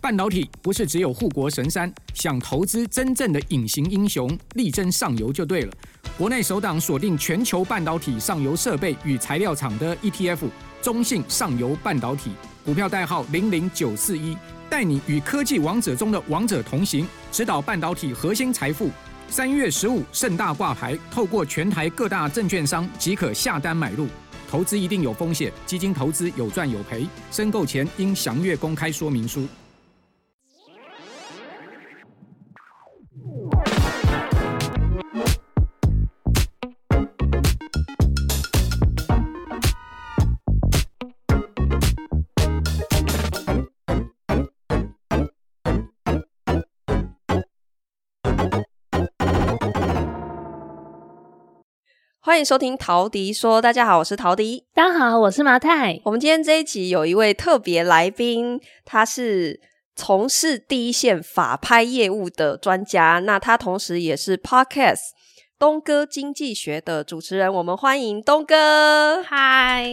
半导体不是只有护国神山，想投资真正的隐形英雄，力争上游就对了。国内首档锁定全球半导体上游设备与材料厂的 ETF，中信上游半导体，股票代号零零九四一，带你与科技王者中的王者同行，指导半导体核心财富。三月十五盛大挂牌，透过全台各大证券商即可下单买入。投资一定有风险，基金投资有赚有赔，申购前应详阅公开说明书。欢迎收听陶迪说，大家好，我是陶迪，大家好，我是麻太。我们今天这一集有一位特别来宾，他是从事第一线法拍业务的专家，那他同时也是 Podcast 东哥经济学的主持人。我们欢迎东哥，嗨！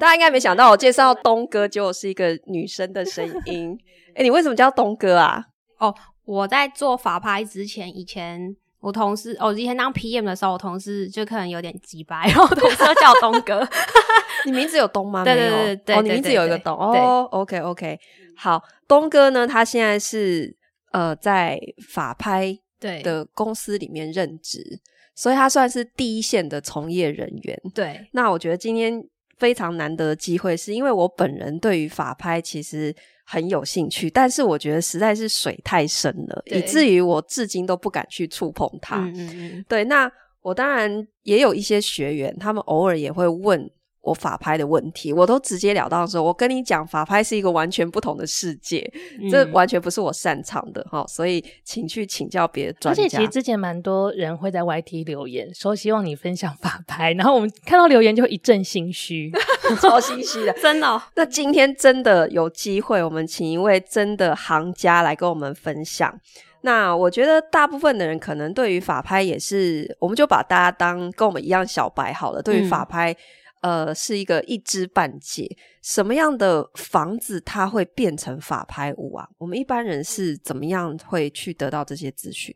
大家应该没想到我介绍东哥结果是一个女生的声音。诶你为什么叫东哥啊？哦，我在做法拍之前，以前。我同事，哦，以前当 PM 的时候，我同事就可能有点鸡掰，然后同事叫东哥。你名字有东吗？对对对对，哦，你名字有一个东哦。OK OK，好，东哥呢，他现在是呃在法拍的公司里面任职，所以他算是第一线的从业人员。对，那我觉得今天非常难得的机会，是因为我本人对于法拍其实。很有兴趣，但是我觉得实在是水太深了，以至于我至今都不敢去触碰它。嗯嗯嗯。对，那我当然也有一些学员，他们偶尔也会问。我法拍的问题，我都直截了当说，我跟你讲，法拍是一个完全不同的世界，嗯、这完全不是我擅长的哈，所以请去请教别的专家。而且其实之前蛮多人会在 YT 留言说希望你分享法拍，然后我们看到留言就一阵心虚，超心虚的，真的、哦。那今天真的有机会，我们请一位真的行家来跟我们分享。那我觉得大部分的人可能对于法拍也是，我们就把大家当跟我们一样小白好了。对于法拍。嗯呃，是一个一知半解。什么样的房子它会变成法拍屋啊？我们一般人是怎么样会去得到这些资讯？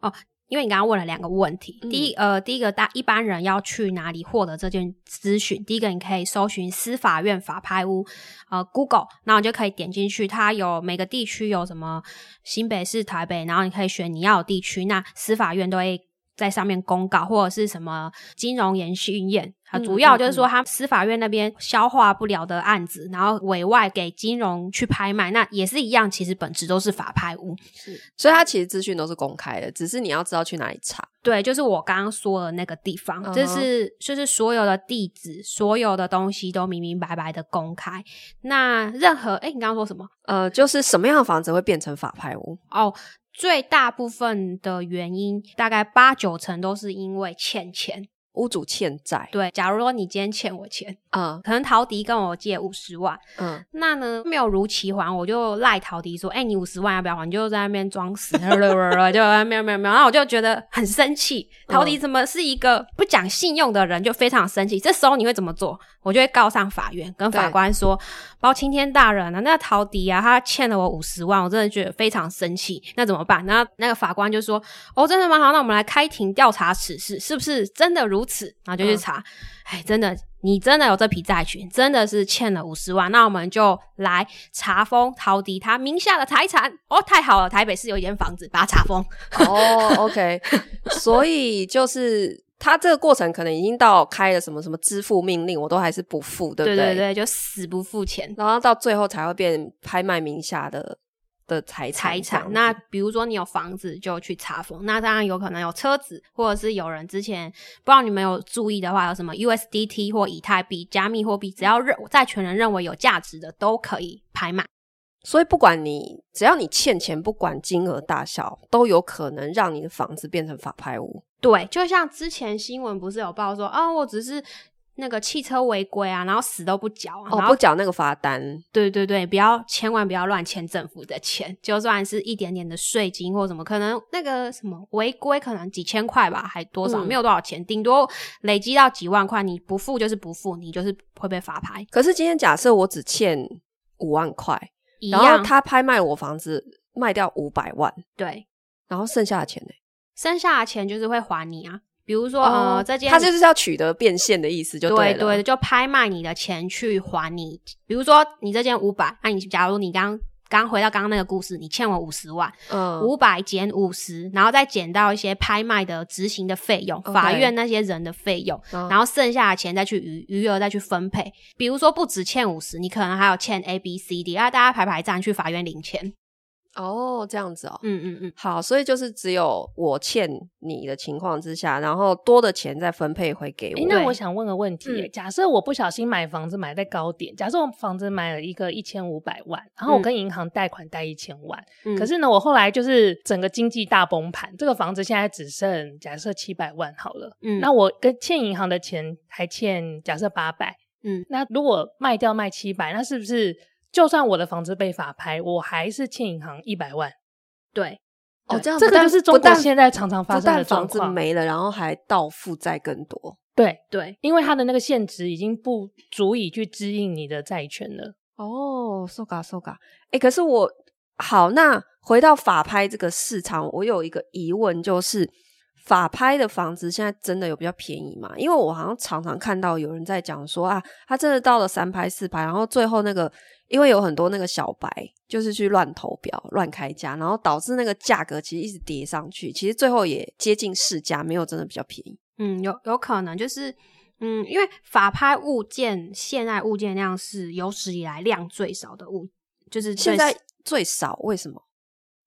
哦，因为你刚刚问了两个问题。嗯、第一，呃，第一个大一般人要去哪里获得这件资讯？第一个，你可以搜寻司法院法拍屋，呃，Google，然后你就可以点进去，它有每个地区有什么新北市、台北，然后你可以选你要的地区，那司法院都会在上面公告，或者是什么金融研训院。主要就是说，他司法院那边消化不了的案子，然后委外给金融去拍卖，那也是一样。其实本质都是法拍屋，是，所以它其实资讯都是公开的，只是你要知道去哪里查。对，就是我刚刚说的那个地方，就、uh. 是就是所有的地址，所有的东西都明明白白的公开。那任何，哎，你刚刚说什么？呃，就是什么样的房子会变成法拍屋？哦，最大部分的原因，大概八九成都是因为欠钱。屋主欠债，对，假如说你今天欠我钱，嗯，可能陶迪跟我借五十万，嗯，那呢没有如期还，我就赖陶迪说，哎、欸，你五十万要不要还？你就在那边装死，就没有没有没有，然后我就觉得很生气，陶迪怎么是一个不讲信用的人，就非常生气。这时候你会怎么做？我就会告上法院，跟法官说，包青天大人啊，那个陶迪啊，他欠了我五十万，我真的觉得非常生气，那怎么办？然后那个法官就说，哦，真的吗？好，那我们来开庭调查此事，是不是真的如此？然后就去查，哎、嗯，真的，你真的有这批债权，真的是欠了五十万，那我们就来查封陶迪他名下的财产。哦，太好了，台北市有一间房子，把它查封。哦，OK，所以就是。他这个过程可能已经到开了什么什么支付命令，我都还是不付，对不对？对对对，就死不付钱，然后到最后才会变拍卖名下的的财产。财产。那比如说你有房子就去查封，那当然有可能有车子，或者是有人之前不知道你们有注意的话，有什么 USDT 或以太币、加密货币，只要认债权人认为有价值的都可以拍卖。所以不管你只要你欠钱，不管金额大小，都有可能让你的房子变成法拍屋。对，就像之前新闻不是有报说啊、哦，我只是那个汽车违规啊，然后死都不缴，哦，不缴那个罚单。对对对，不要千万不要乱欠政府的钱，就算是一点点的税金或什么，可能那个什么违规可能几千块吧，还多少、嗯、没有多少钱，顶多累积到几万块，你不付就是不付，你就是会被罚牌。可是今天假设我只欠五万块。然后他拍卖我房子卖掉五百万，对，然后剩下的钱呢？剩下的钱就是会还你啊。比如说，哦、呃，这件他就是要取得变现的意思就对了，对对，就拍卖你的钱去还你。比如说，你这件五百，那你假如你刚刚回到刚刚那个故事，你欠我五十万，嗯，五百减五十，然后再减到一些拍卖的执行的费用法院那些人的费用，嗯、然后剩下的钱再去余余额再去分配。比如说，不止欠五十，你可能还有欠 A、B、C、D，啊大家排排站去法院领钱。哦，这样子哦，嗯嗯嗯，好，所以就是只有我欠你的情况之下，然后多的钱再分配回给我。欸、那我想问个问题，嗯、假设我不小心买房子买在高点，假设我房子买了一个一千五百万，然后我跟银行贷款贷一千万，嗯、可是呢，我后来就是整个经济大崩盘，这个房子现在只剩假设七百万好了，嗯，那我跟欠银行的钱还欠假设八百，嗯，那如果卖掉卖七百，那是不是？就算我的房子被法拍，我还是欠银行一百万。对，哦，这样这个就是中国现在常常发生的状况。房子没了，然后还到负债更多。对对，因为它的那个现值已经不足以去支应你的债权了。哦，so ga so ga。哎，可是我好，那回到法拍这个市场，我有一个疑问，就是。法拍的房子现在真的有比较便宜吗？因为我好像常常看到有人在讲说啊，他真的到了三拍四拍，然后最后那个因为有很多那个小白就是去乱投标、乱开价，然后导致那个价格其实一直跌上去，其实最后也接近市价，没有真的比较便宜。嗯，有有可能就是嗯，因为法拍物件现在物件量是有史以来量最少的物，就是现在最少，为什么？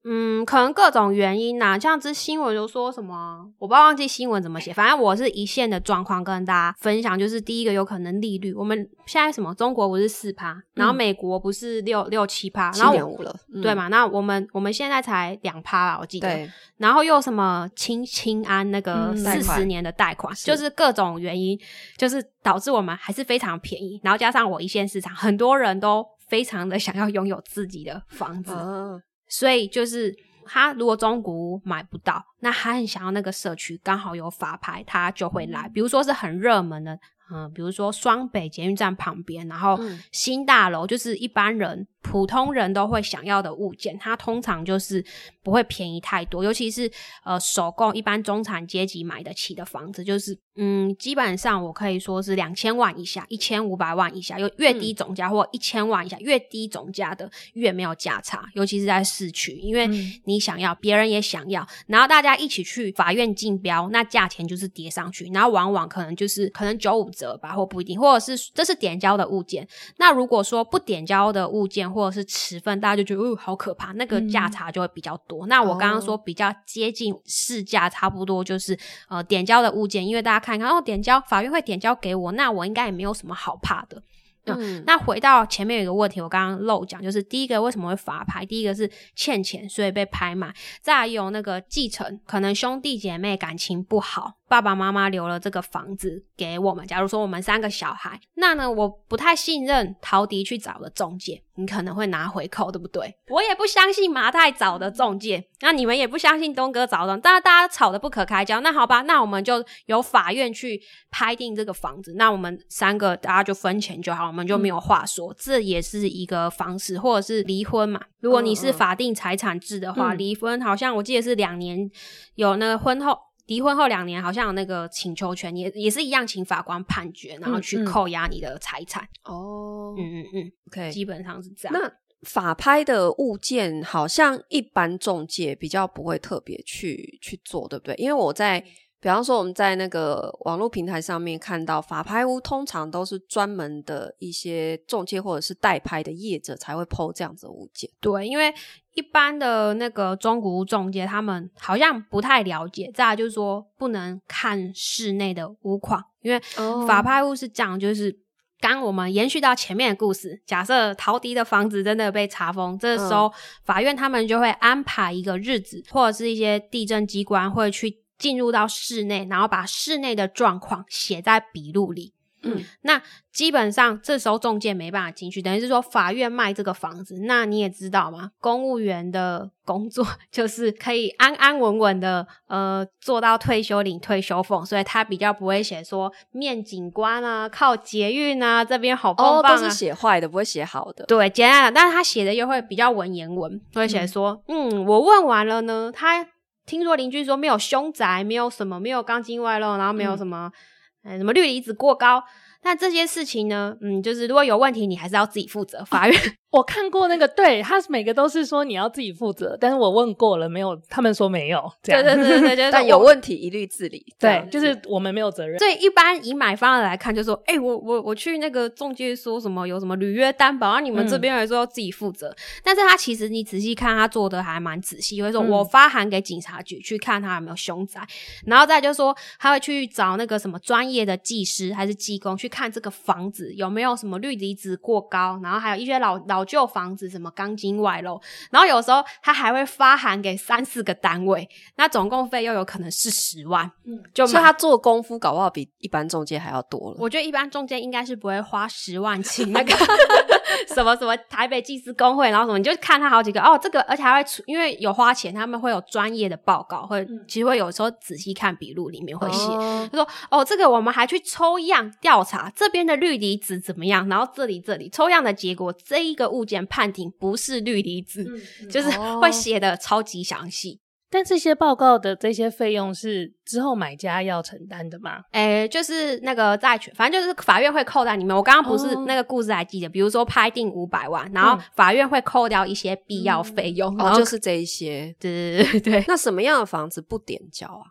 嗯，可能各种原因呐、啊，像这新闻就说什么，我不知道忘记新闻怎么写，反正我是一线的状况跟大家分享，就是第一个有可能利率，我们现在什么中国不是四趴，然后美国不是六六七趴，七点五了，嗯、对嘛？那我们我们现在才两趴吧，我记得，对然后又什么清清安那个四十年的贷款，嗯、就是各种原因，就是导致我们还是非常便宜，然后加上我一线市场，很多人都非常的想要拥有自己的房子。啊所以就是他如果中古买不到，那他很想要那个社区刚好有法拍，他就会来。比如说是很热门的。嗯，比如说双北捷运站旁边，然后新大楼就是一般人、嗯、普通人都会想要的物件，它通常就是不会便宜太多，尤其是呃首购一般中产阶级买得起的房子，就是嗯基本上我可以说是两千万以下，一千五百万以下，有越低总价或一千万以下，越低总价的越没有价差，尤其是在市区，因为你想要，别人也想要，然后大家一起去法院竞标，那价钱就是叠上去，然后往往可能就是可能九五。折吧，或不一定，或者是这是点交的物件。那如果说不点交的物件，或者是持份，大家就觉得哦，好可怕，那个价差就会比较多。嗯、那我刚刚说比较接近市价，差不多就是呃点交的物件，因为大家看看哦，点交法院会点交给我，那我应该也没有什么好怕的。嗯，那回到前面有一个问题，我刚刚漏讲，就是第一个为什么会法拍？第一个是欠钱，所以被拍卖；再有那个继承，可能兄弟姐妹感情不好，爸爸妈妈留了这个房子给我们。假如说我们三个小孩，那呢，我不太信任陶迪去找的中介，你可能会拿回扣，对不对？我也不相信马太找的中介，那你们也不相信东哥找的，但是大家吵得不可开交。那好吧，那我们就由法院去拍定这个房子，那我们三个大家就分钱就好。我们就没有话说，嗯、这也是一个方式，或者是离婚嘛。如果你是法定财产制的话，离、嗯、婚好像我记得是两年，有那个婚后离婚后两年，好像有那个请求权，也也是一样，请法官判决，然后去扣押你的财产。哦，嗯嗯嗯，OK，基本上是这样。那法拍的物件，好像一般中介比较不会特别去去做，对不对？因为我在。比方说，我们在那个网络平台上面看到法拍屋，通常都是专门的一些中介或者是代拍的业者才会 po 这样子的物件。对，因为一般的那个中古屋中介，他们好像不太了解。再来就是说，不能看室内的屋况，因为法拍屋是这样，就是刚我们延续到前面的故事，假设陶迪的房子真的被查封，这时候法院他们就会安排一个日子，或者是一些地震机关会去。进入到室内，然后把室内的状况写在笔录里。嗯，那基本上这时候中介没办法进去，等于是说法院卖这个房子。那你也知道嘛，公务员的工作 就是可以安安稳稳的呃做到退休领退休俸，所以他比较不会写说面景观啊、靠捷运啊这边好棒棒啊，哦、都是写坏的，不会写好的。对，简单的，但是他写的又会比较文言文，会写说嗯，嗯，我问完了呢，他听说邻居说没有凶宅，没有什么，没有钢筋外露，然后没有什么。嗯什么氯离子过高？那这些事情呢？嗯，就是如果有问题，你还是要自己负责。法院。我看过那个，对，他每个都是说你要自己负责，但是我问过了，没有，他们说没有，这样，对对对 对，就是、但有问题一律自理，对，就是我们没有责任。所以一般以买方的来看，就说，哎、欸，我我我去那个中介说什么有什么履约担保，啊，你们这边来说要自己负责，嗯、但是他其实你仔细看，他做的还蛮仔细，会说我发函给警察局去看他有没有凶宅，嗯、然后再就说他会去找那个什么专业的技师还是技工去看这个房子有没有什么氯离子过高，然后还有一些老老旧房子。什么钢筋外露，然后有时候他还会发函给三四个单位，那总共费又有可能是十万，嗯，就所以他做功夫搞不好比一般中介还要多了。我觉得一般中介应该是不会花十万请那个 什么什么台北技师工会，然后什么你就看他好几个。哦，这个而且还会出因为有花钱，他们会有专业的报告，会其实会有时候仔细看笔录里面会写，他、哦、说哦，这个我们还去抽样调查这边的氯离子怎么样，然后这里这里抽样的结果，这一个物件判定。不是氯离子，嗯、就是会写的超级详细。哦、但这些报告的这些费用是之后买家要承担的吗？诶，就是那个债权，反正就是法院会扣在里面。我刚刚不是那个故事还记得，哦、比如说拍定五百万，然后法院会扣掉一些必要费用，嗯、然后就是这一些。对对对。那什么样的房子不点交啊？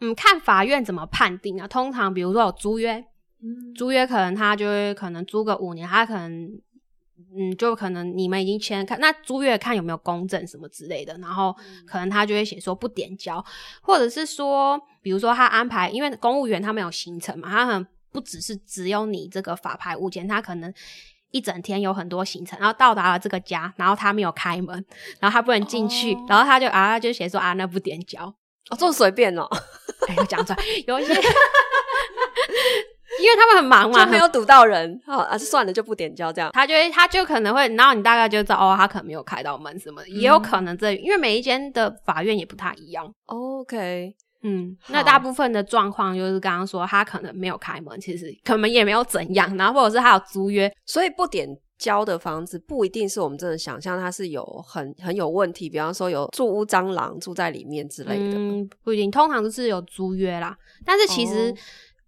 嗯，看法院怎么判定啊？通常比如说有租约，嗯、租约可能他就会可能租个五年，他可能。嗯，就可能你们已经签看，那租约看有没有公证什么之类的，然后可能他就会写说不点交，或者是说，比如说他安排，因为公务员他没有行程嘛，他可能不只是只有你这个法拍物件，他可能一整天有很多行程，然后到达了这个家，然后他没有开门，然后他不能进去，哦、然后他就啊他就写说啊那不点交，哦这么随便哦，哎我讲出来有一些。因为他们很忙嘛，就没有堵到人，好啊，算了，就不点交这样。他就会，他就可能会，然后你大概就知道哦，他可能没有开到门什么的，嗯、也有可能这，因为每一间的法院也不太一样。OK，嗯，那大部分的状况就是刚刚说他可能没有开门，其实可能也没有怎样，然后或者是他有租约，所以不点交的房子不一定是我们真的想象它是有很 很有问题，比方说有住屋蟑螂住在里面之类的。嗯，不一定，通常都是有租约啦，但是其实。Oh.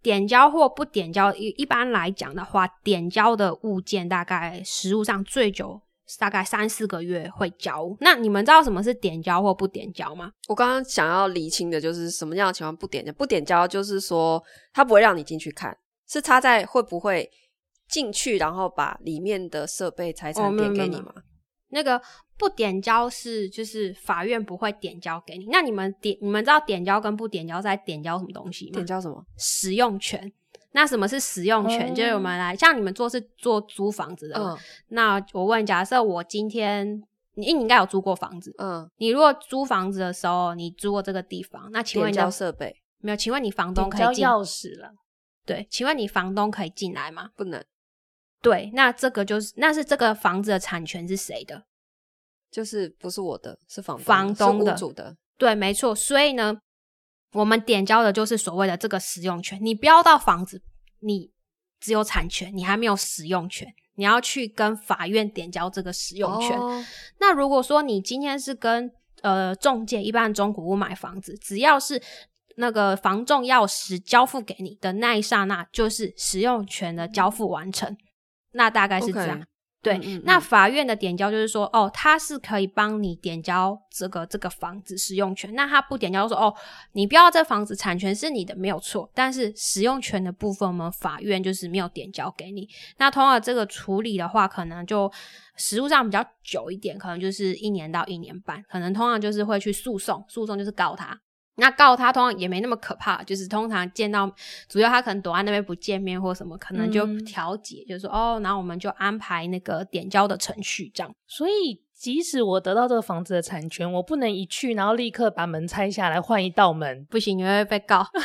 点交或不点交，一一般来讲的话，点交的物件大概实物上最久大概三四个月会交。那你们知道什么是点交或不点交吗？我刚刚想要厘清的就是什么样的情况不点交？不点交就是说他不会让你进去看，是他在会不会进去，然后把里面的设备财产点给你吗？哦那个不点交是就是法院不会点交给你。那你们点你们知道点交跟不点交在点交什么东西吗？点交什么？使用权。那什么是使用权？嗯、就是我们来像你们做是做租房子的。嗯。那我问，假设我今天你你应该有租过房子。嗯。你如果租房子的时候，你租过这个地方，那请问你交设备没有？请问你房东可以进钥匙了？对，请问你房东可以进来吗？不能。对，那这个就是，那是这个房子的产权是谁的？就是不是我的，是房东房东的，主的。对，没错。所以呢，我们点交的就是所谓的这个使用权。你标到房子，你只有产权，你还没有使用权。你要去跟法院点交这个使用权。哦、那如果说你今天是跟呃中介一般中古屋买房子，只要是那个房仲钥匙交付给你的那一刹那，就是使用权的交付完成。那大概是这样，Okay. 对。嗯嗯，那法院的点交就是说，哦，他是可以帮你点交这个这个房子使用权。那他不点交说，哦，你不要这房子产权是你的，没有错。但是使用权的部分，我们法院就是没有点交给你。那通过这个处理的话，可能就实务上比较久一点，可能就是一年到一年半，可能通常就是会去诉讼，诉讼就是告他。那告他通常也没那么可怕，就是通常见到主要他可能躲在那边不见面或什么，可能就调解，嗯、就是说哦，然后我们就安排那个点交的程序这样。所以即使我得到这个房子的产权，我不能一去然后立刻把门拆下来换一道门，不行，你会被告。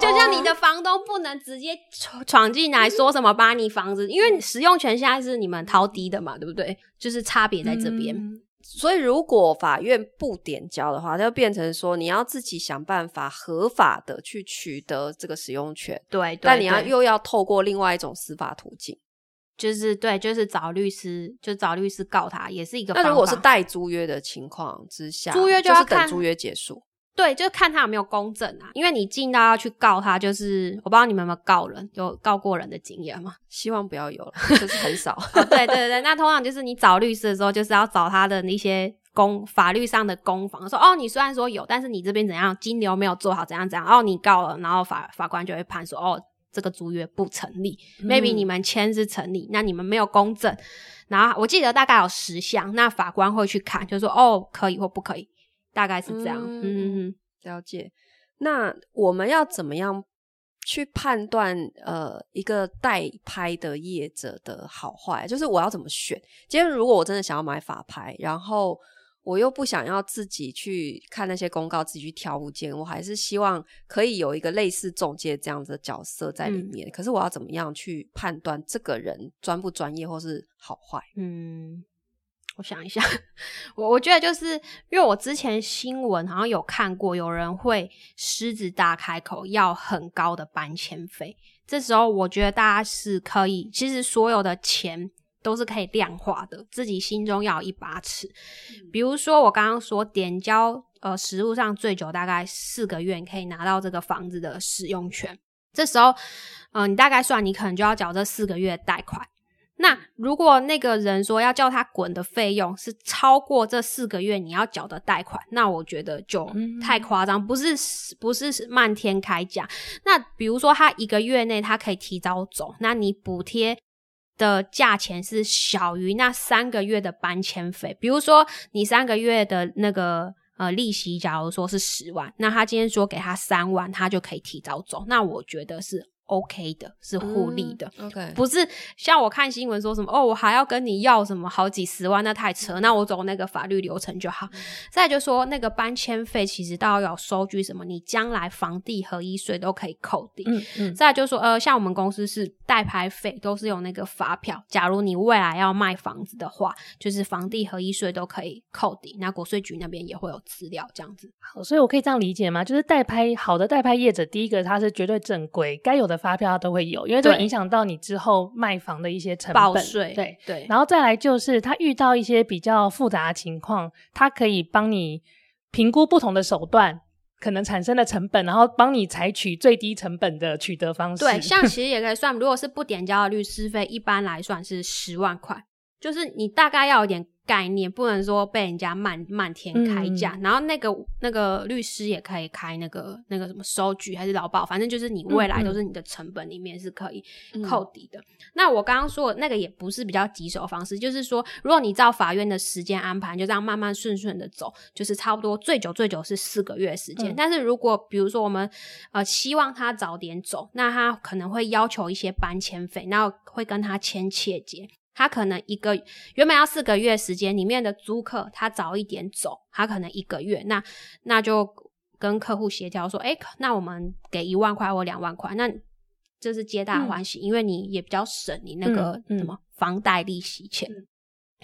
就就像你的房东不能直接闯进来说什么把你房子，因为使用权现在是你们陶迪的嘛，对不对？就是差别在这边。嗯所以，如果法院不点交的话，它就变成说你要自己想办法合法的去取得这个使用权。对，对，但你要又要透过另外一种司法途径，就是对，就是找律师，就找律师告他，也是一个方法。那如果是带租约的情况之下，租约就要看就是等租约结束。对，就是看他有没有公证啊，因为你进到要去告他，就是我不知道你们有没有告人，有告过人的经验吗？希望不要有了，就是很少。哦、对对对，那通常就是你找律师的时候，就是要找他的那些公法律上的公房，说哦，你虽然说有，但是你这边怎样金流没有做好，怎样怎样，哦，你告了，然后法法官就会判说，哦，这个租约不成立。嗯、maybe 你们签是成立，那你们没有公证，然后我记得大概有十项，那法官会去看，就说哦，可以或不可以。大概是这样，嗯嗯嗯，了解。那我们要怎么样去判断呃一个代拍的业者的好坏？就是我要怎么选？今天如果我真的想要买法拍，然后我又不想要自己去看那些公告，自己去挑物件，我还是希望可以有一个类似中介这样子的角色在里面。嗯、可是我要怎么样去判断这个人专不专业或是好坏？嗯。我想一下，我我觉得就是因为我之前新闻好像有看过，有人会狮子大开口要很高的搬迁费。这时候我觉得大家是可以，其实所有的钱都是可以量化的，自己心中要有一把尺。嗯、比如说我刚刚说点交，呃，实物上最久大概四个月，你可以拿到这个房子的使用权。这时候，嗯、呃，你大概算，你可能就要缴这四个月贷款。那如果那个人说要叫他滚的费用是超过这四个月你要缴的贷款，那我觉得就太夸张，不是不是漫天开价。那比如说他一个月内他可以提早走，那你补贴的价钱是小于那三个月的搬迁费。比如说你三个月的那个呃利息，假如说是十万，那他今天说给他三万，他就可以提早走。那我觉得是。OK 的，是互利的，嗯，OK，不是像我看新闻说什么哦，我还要跟你要什么好几十万，那太扯，那我走那个法律流程就好。嗯、再就说那个搬迁费，其实都要有收据什么，你将来房地合一税都可以扣抵。嗯嗯。再就说呃，像我们公司是代拍费，都是有那个发票，假如你未来要卖房子的话，就是房地合一税都可以扣抵，那国税局那边也会有资料这样子。好，所以我可以这样理解吗？就是代拍好的代拍业者，第一个他是绝对正规，该有的。发票都会有，因为这影响到你之后卖房的一些成本。报税，对对。对，然后再来就是，他遇到一些比较复杂的情况，他可以帮你评估不同的手段可能产生的成本，然后帮你采取最低成本的取得方式。对，像其实也可以算，如果是不点交的律师费，一般来算是十万块，就是你大概要有点。概念不能说被人家漫漫天开价，嗯、然后那个那个律师也可以开那个那个什么收据还是劳保，反正就是你未来都是你的成本里面是可以扣抵的。嗯、那我刚刚说的那个也不是比较棘手的方式，就是说如果你照法院的时间安排，就这样慢慢顺顺的走，就是差不多最久最久是四个月时间。嗯、但是如果比如说我们呃希望他早点走，那他可能会要求一些搬迁费，然后会跟他签切结。他可能一个原本要四个月时间里面的租客，他早一点走，他可能一个月，那那就跟客户协调说，哎，那我们给一万块或两万块，那这是皆大欢喜，嗯、因为你也比较省你那个什么房贷利息钱，嗯嗯、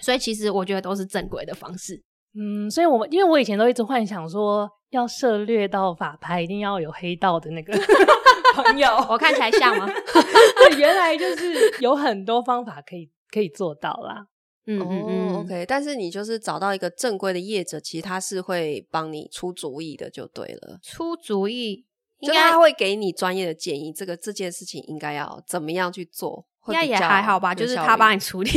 所以其实我觉得都是正规的方式。嗯，所以我们因为我以前都一直幻想说，要涉猎到法拍，一定要有黑道的那个 朋友，我看起来像吗？原来就是有很多方法可以。可以做到啦，嗯嗯嗯，OK。但是你就是找到一个正规的业者，其实他是会帮你出主意的，就对了。出主意，应该他会给你专业的建议，这个这件事情应该要怎么样去做。应该也还好吧，就是他帮你处理，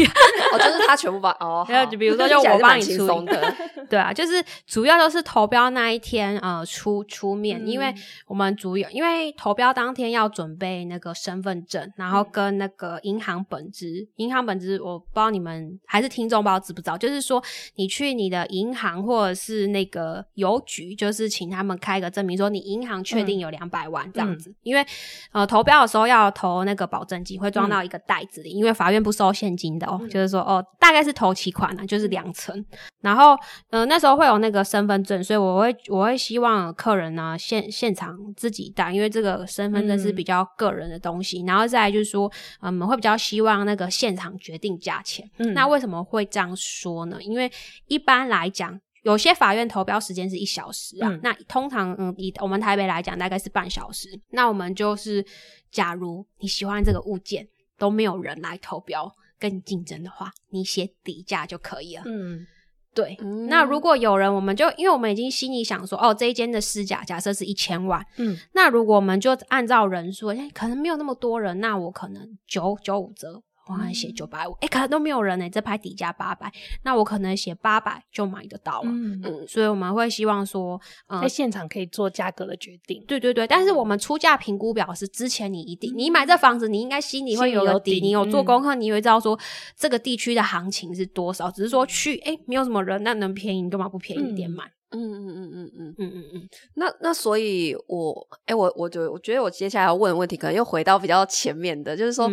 哦，就是他全部帮哦。还有就比如说，就我 帮你处理的，对啊，就是主要都是投标那一天呃出出面，因为我们主有因为投标当天要准备那个身份证，然后跟那个银行本支，银行本支我不知道你们还是听众不知道知不知道，就是说你去你的银行或者是那个邮局，就是请他们开个证明，说你银行确定有两百万这样子，因为呃投标的时候要投那个保证金，会装到一个。袋子里，因为法院不收现金的哦，嗯、就是说哦，大概是头期款呢、啊，就是两成。然后，嗯、呃，那时候会有那个身份证，所以我会我会希望客人呢现现场自己带，因为这个身份证是比较个人的东西。嗯、然后再来就是说，嗯，我们会比较希望那个现场决定价钱。嗯，那为什么会这样说呢？因为一般来讲。有些法院投标时间是一小时啊，嗯、那通常嗯，以我们台北来讲，大概是半小时。那我们就是，假如你喜欢这个物件，都没有人来投标跟你竞争的话，你写底价就可以了。嗯，对。嗯、那如果有人，我们就因为我们已经心里想说，哦，这一间的市价假设是一千万，嗯，那如果我们就按照人数，哎，可能没有那么多人，那我可能九九五折。我还写九百五，哎，可能都没有人呢。这拍底价八百，那我可能写八百就买得到了。嗯嗯，所以我们会希望说，在现场可以做价格的决定。对对对，但是我们出价评估表是之前你一定，你买这房子，你应该心里会有个底，你有做功课，你会知道说这个地区的行情是多少。只是说去，哎，没有什么人，那能便宜，你干嘛不便宜一点买？嗯嗯嗯嗯嗯嗯嗯嗯。那那所以我，哎，我我就我觉得我接下来要问的问题，可能又回到比较前面的，就是说。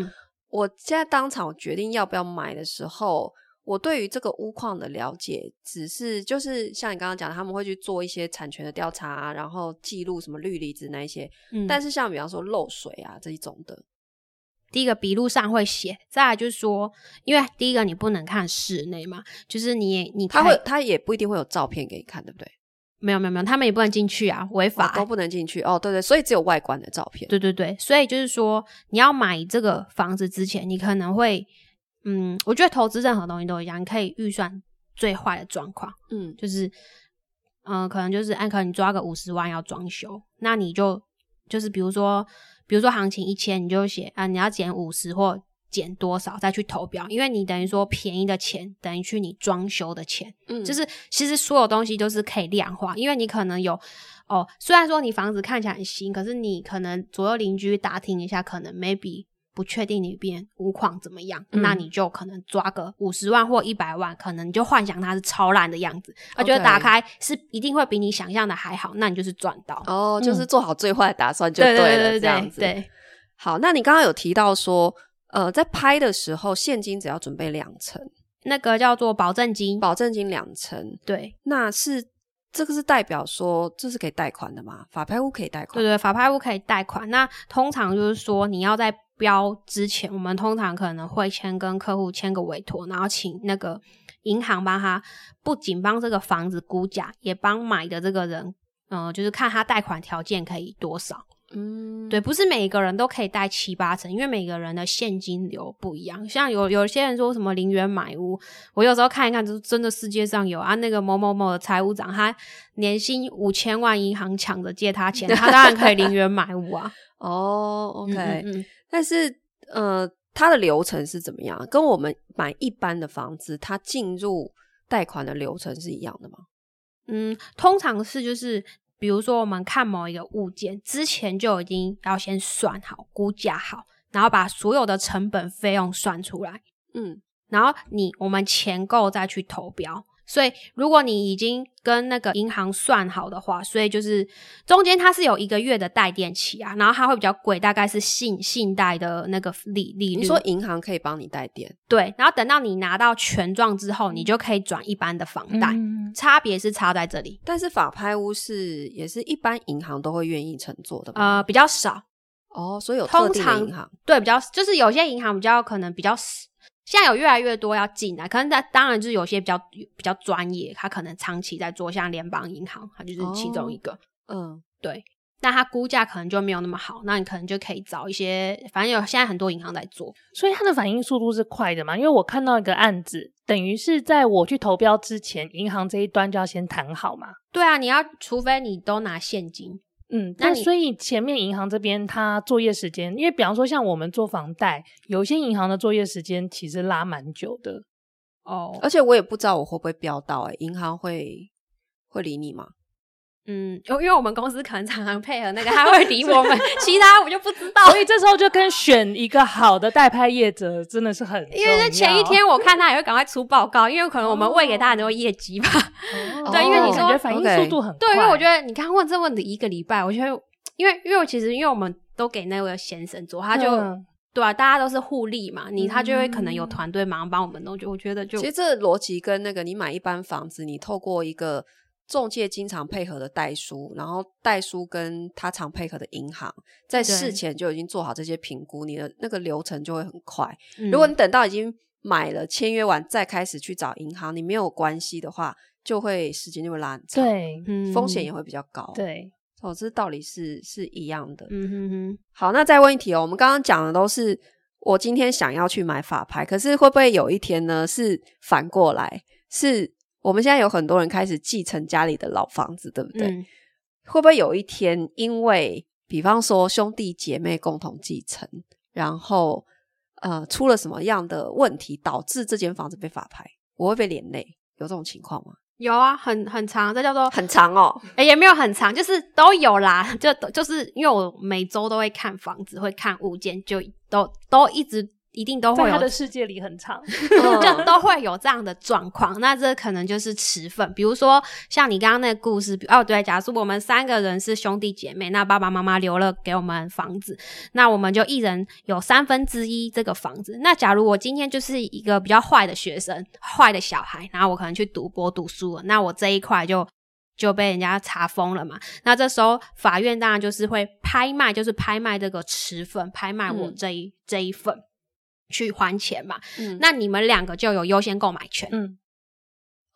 我现在当场决定要不要买的时候，我对于这个屋况的了解，只是就是像你刚刚讲的，他们会去做一些产权的调查啊，然后记录什么氯离子那一些。嗯，但是像比方说漏水啊这一种的，第一个笔录上会写，再来就是说，因为第一个你不能看室内嘛，就是你你他会他也不一定会有照片给你看，对不对？没有没有没有，他们也不能进去啊，违法、都不能进去哦。对对，所以只有外观的照片。对对对，所以就是说，你要买这个房子之前，你可能会，嗯，我觉得投资任何东西都一样，你可以预算最坏的状况，嗯，就是，嗯、呃，可能就是按可能你抓个五十万要装修，那你就就是比如说，比如说行情一千，你就写啊，你要减五十或。减多少再去投标，因为你等于说便宜的钱等于去你装修的钱，嗯，就是其实所有东西都是可以量化，因为你可能有哦，虽然说你房子看起来很新，可是你可能左右邻居打听一下，可能 maybe 不确定里边屋况怎么样，嗯、那你就可能抓个五十万或一百万，可能你就幻想它是超烂的样子，我觉得打开是一定会比你想象的还好，那你就是赚到哦，就是做好最坏的打算就对了，这样子。对，好，那你刚刚有提到说。呃，在拍的时候，现金只要准备两成，那个叫做保证金，保证金两成。对，那是这个是代表说这是可以贷款的吗？法拍屋可以贷款？对对，法拍屋可以贷款。那通常就是说，你要在标之前，我们通常可能会先跟客户签个委托，然后请那个银行帮他不仅帮这个房子估价，也帮买的这个人，嗯、呃，就是看他贷款条件可以多少。嗯，对，不是每个人都可以贷七八成，因为每个人的现金流不一样。像有有些人说什么零元买屋，我有时候看一看，就是真的世界上有啊，那个某某某的财务长，他年薪五千万，银行抢着借他钱，他当然可以零元买屋啊。哦，OK，嗯嗯嗯，但是呃，他的流程是怎么样？跟我们买一般的房子，他进入贷款的流程是一样的吗？嗯，通常是就是。比如说，我们看某一个物件之前就已经要先算好、估价好，然后把所有的成本费用算出来，嗯，然后你我们钱够再去投标。所以，如果你已经跟那个银行算好的话，所以就是中间它是有一个月的带电期啊，然后它会比较贵，大概是信信贷的那个利利率。你说银行可以帮你带电？对，然后等到你拿到权状之后，你就可以转一般的房贷，嗯、差别是差在这里。但是法拍屋是也是一般银行都会愿意乘坐的吗？呃，比较少哦，所以有特定的银行对比较，就是有些银行比较可能比较现在有越来越多要进来，可能在当然就是有些比较比较专业，他可能长期在做，像联邦银行，它就是其中一个。哦、嗯，对。那它估价可能就没有那么好，那你可能就可以找一些，反正有现在很多银行在做，所以它的反应速度是快的嘛？因为我看到一个案子，等于是在我去投标之前，银行这一端就要先谈好嘛。对啊，你要除非你都拿现金。嗯，那所以前面银行这边它作业时间，因为比方说像我们做房贷，有些银行的作业时间其实拉蛮久的哦，而且我也不知道我会不会标到、欸，诶银行会会理你吗？嗯，因为我们公司可能常常配合那个，他会理我们，其他我就不知道。所以这时候就跟选一个好的代拍业者真的是很重要。因为在前一天我看他也会赶快出报告，因为可能我们喂给他很多业绩吧。哦、对，因为你说、哦、反应速度很快。对，因为我觉得你看问这问题一个礼拜，我觉得因为因为其实因为我们都给那位先生做，他就。嗯对啊，大家都是互利嘛，你他就会可能有团队马上帮我们弄，就我觉得就其实这逻辑跟那个你买一般房子，你透过一个中介经常配合的代书，然后代书跟他常配合的银行，在事前就已经做好这些评估，你的那个流程就会很快。嗯、如果你等到已经买了签约完再开始去找银行，你没有关系的话，就会时间就会拉很长，对，风险也会比较高。对。哦，这道理是是一样的。嗯哼哼。好，那再问一题哦。我们刚刚讲的都是我今天想要去买法拍，可是会不会有一天呢？是反过来，是我们现在有很多人开始继承家里的老房子，对不对？嗯、会不会有一天，因为比方说兄弟姐妹共同继承，然后呃出了什么样的问题，导致这间房子被法拍，我会被连累？有这种情况吗？有啊，很很长，这叫做很长哦，诶，也没有很长，就是都有啦，就就是因为我每周都会看房子，会看物件，就都都一直。一定都会有，在他的世界里很长，就都会有这样的状况。那这可能就是持份，比如说像你刚刚那个故事，哦，对，假如我们三个人是兄弟姐妹，那爸爸妈妈留了给我们房子，那我们就一人有三分之一这个房子。那假如我今天就是一个比较坏的学生，坏的小孩，然后我可能去赌博赌输了，那我这一块就就被人家查封了嘛。那这时候法院当然就是会拍卖，就是拍卖这个持份，拍卖我这一、嗯、这一份。去还钱嘛？嗯，那你们两个就有优先购买权。嗯，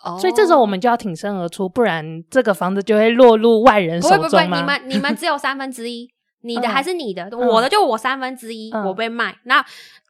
哦，所以这时候我们就要挺身而出，不然这个房子就会落入外人手中吗？不会不会，你们你们只有三分之一，你的还是你的，嗯、我的就我三分之一，嗯、我被卖。那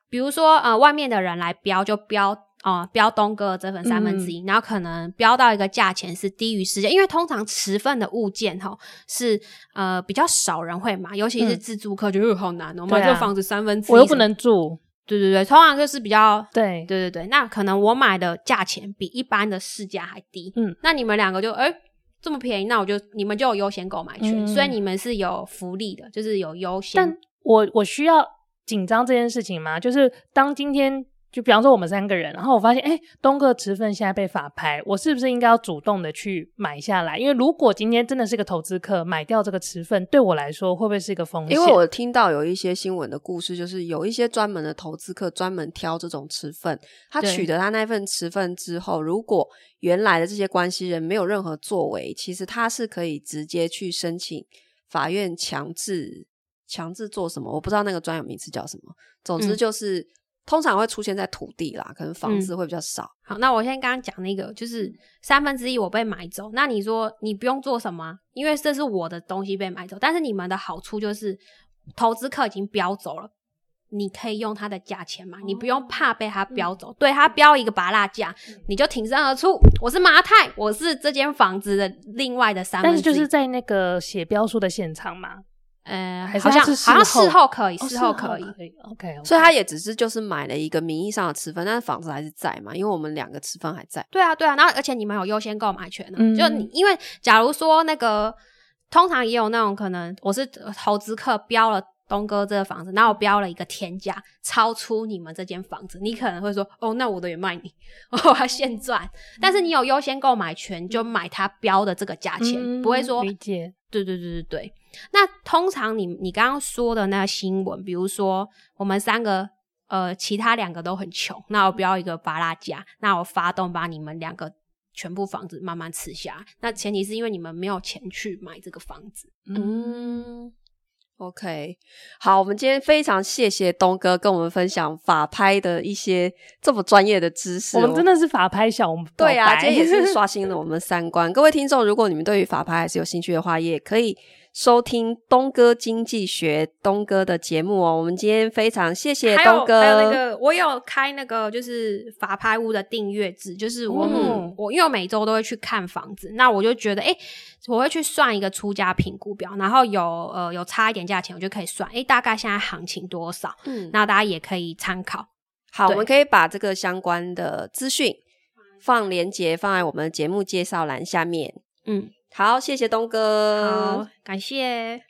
比如说呃，外面的人来标就标啊、呃，标东哥这份三分之一，嗯、然后可能标到一个价钱是低于市价，因为通常持份的物件哈是呃比较少人会买，尤其是自住客，觉得好难哦、喔，买这个房子三分之一，我又不能住。对对对，通常就是比较对对对对，那可能我买的价钱比一般的市价还低，嗯，那你们两个就诶这么便宜，那我就你们就有优先购买权，嗯、所以你们是有福利的，就是有优先。但我我需要紧张这件事情吗？就是当今天。就比方说我们三个人，然后我发现，哎，东哥持份现在被法拍，我是不是应该要主动的去买下来？因为如果今天真的是个投资客，买掉这个持份，对我来说会不会是一个风险？因为我听到有一些新闻的故事，就是有一些专门的投资客专门挑这种持份，他取得他那份持份之后，如果原来的这些关系人没有任何作为，其实他是可以直接去申请法院强制强制做什么？我不知道那个专有名词叫什么，总之就是。嗯通常会出现在土地啦，可能房子会比较少。嗯、好，那我先刚刚讲那个，就是三分之一我被买走，那你说你不用做什么，因为这是我的东西被买走。但是你们的好处就是，投资客已经标走了，你可以用它的价钱嘛，你不用怕被它标走。嗯、对他标一个拔蜡价，你就挺身而出。我是麻太，我是这间房子的另外的三分之一。但是就是在那个写标书的现场嘛。呃，好像好像事后可以，事后可以，OK。所以他也只是就是买了一个名义上的持分，但是房子还是在嘛，因为我们两个持分还在。对啊，对啊，然后而且你们有优先购买权呢，就你因为假如说那个通常也有那种可能，我是投资客标了东哥这个房子，然后我标了一个天价，超出你们这间房子，你可能会说哦，那我的也卖你，我要现赚。但是你有优先购买权，就买他标的这个价钱，不会说理解。对对对对对。那通常你你刚刚说的那个新闻，比如说我们三个呃，其他两个都很穷，那我不要一个巴拉家，那我发动把你们两个全部房子慢慢吃下，那前提是因为你们没有钱去买这个房子。嗯，OK，好，我们今天非常谢谢东哥跟我们分享法拍的一些这么专业的知识，我们真的是法拍小白。对啊，今天也是刷新了我们三观。各位听众，如果你们对于法拍还是有兴趣的话，也可以。收听东哥经济学东哥的节目哦，我们今天非常谢谢东哥。那个，我有开那个就是法拍屋的订阅制，就是我、嗯、我因为我每周都会去看房子，那我就觉得哎、欸、我会去算一个出价评估表，然后有呃有差一点价钱，我就可以算哎、欸、大概现在行情多少，嗯，那大家也可以参考。好，我们可以把这个相关的资讯放连接放在我们的节目介绍栏下面，嗯。好，谢谢东哥。好，感谢。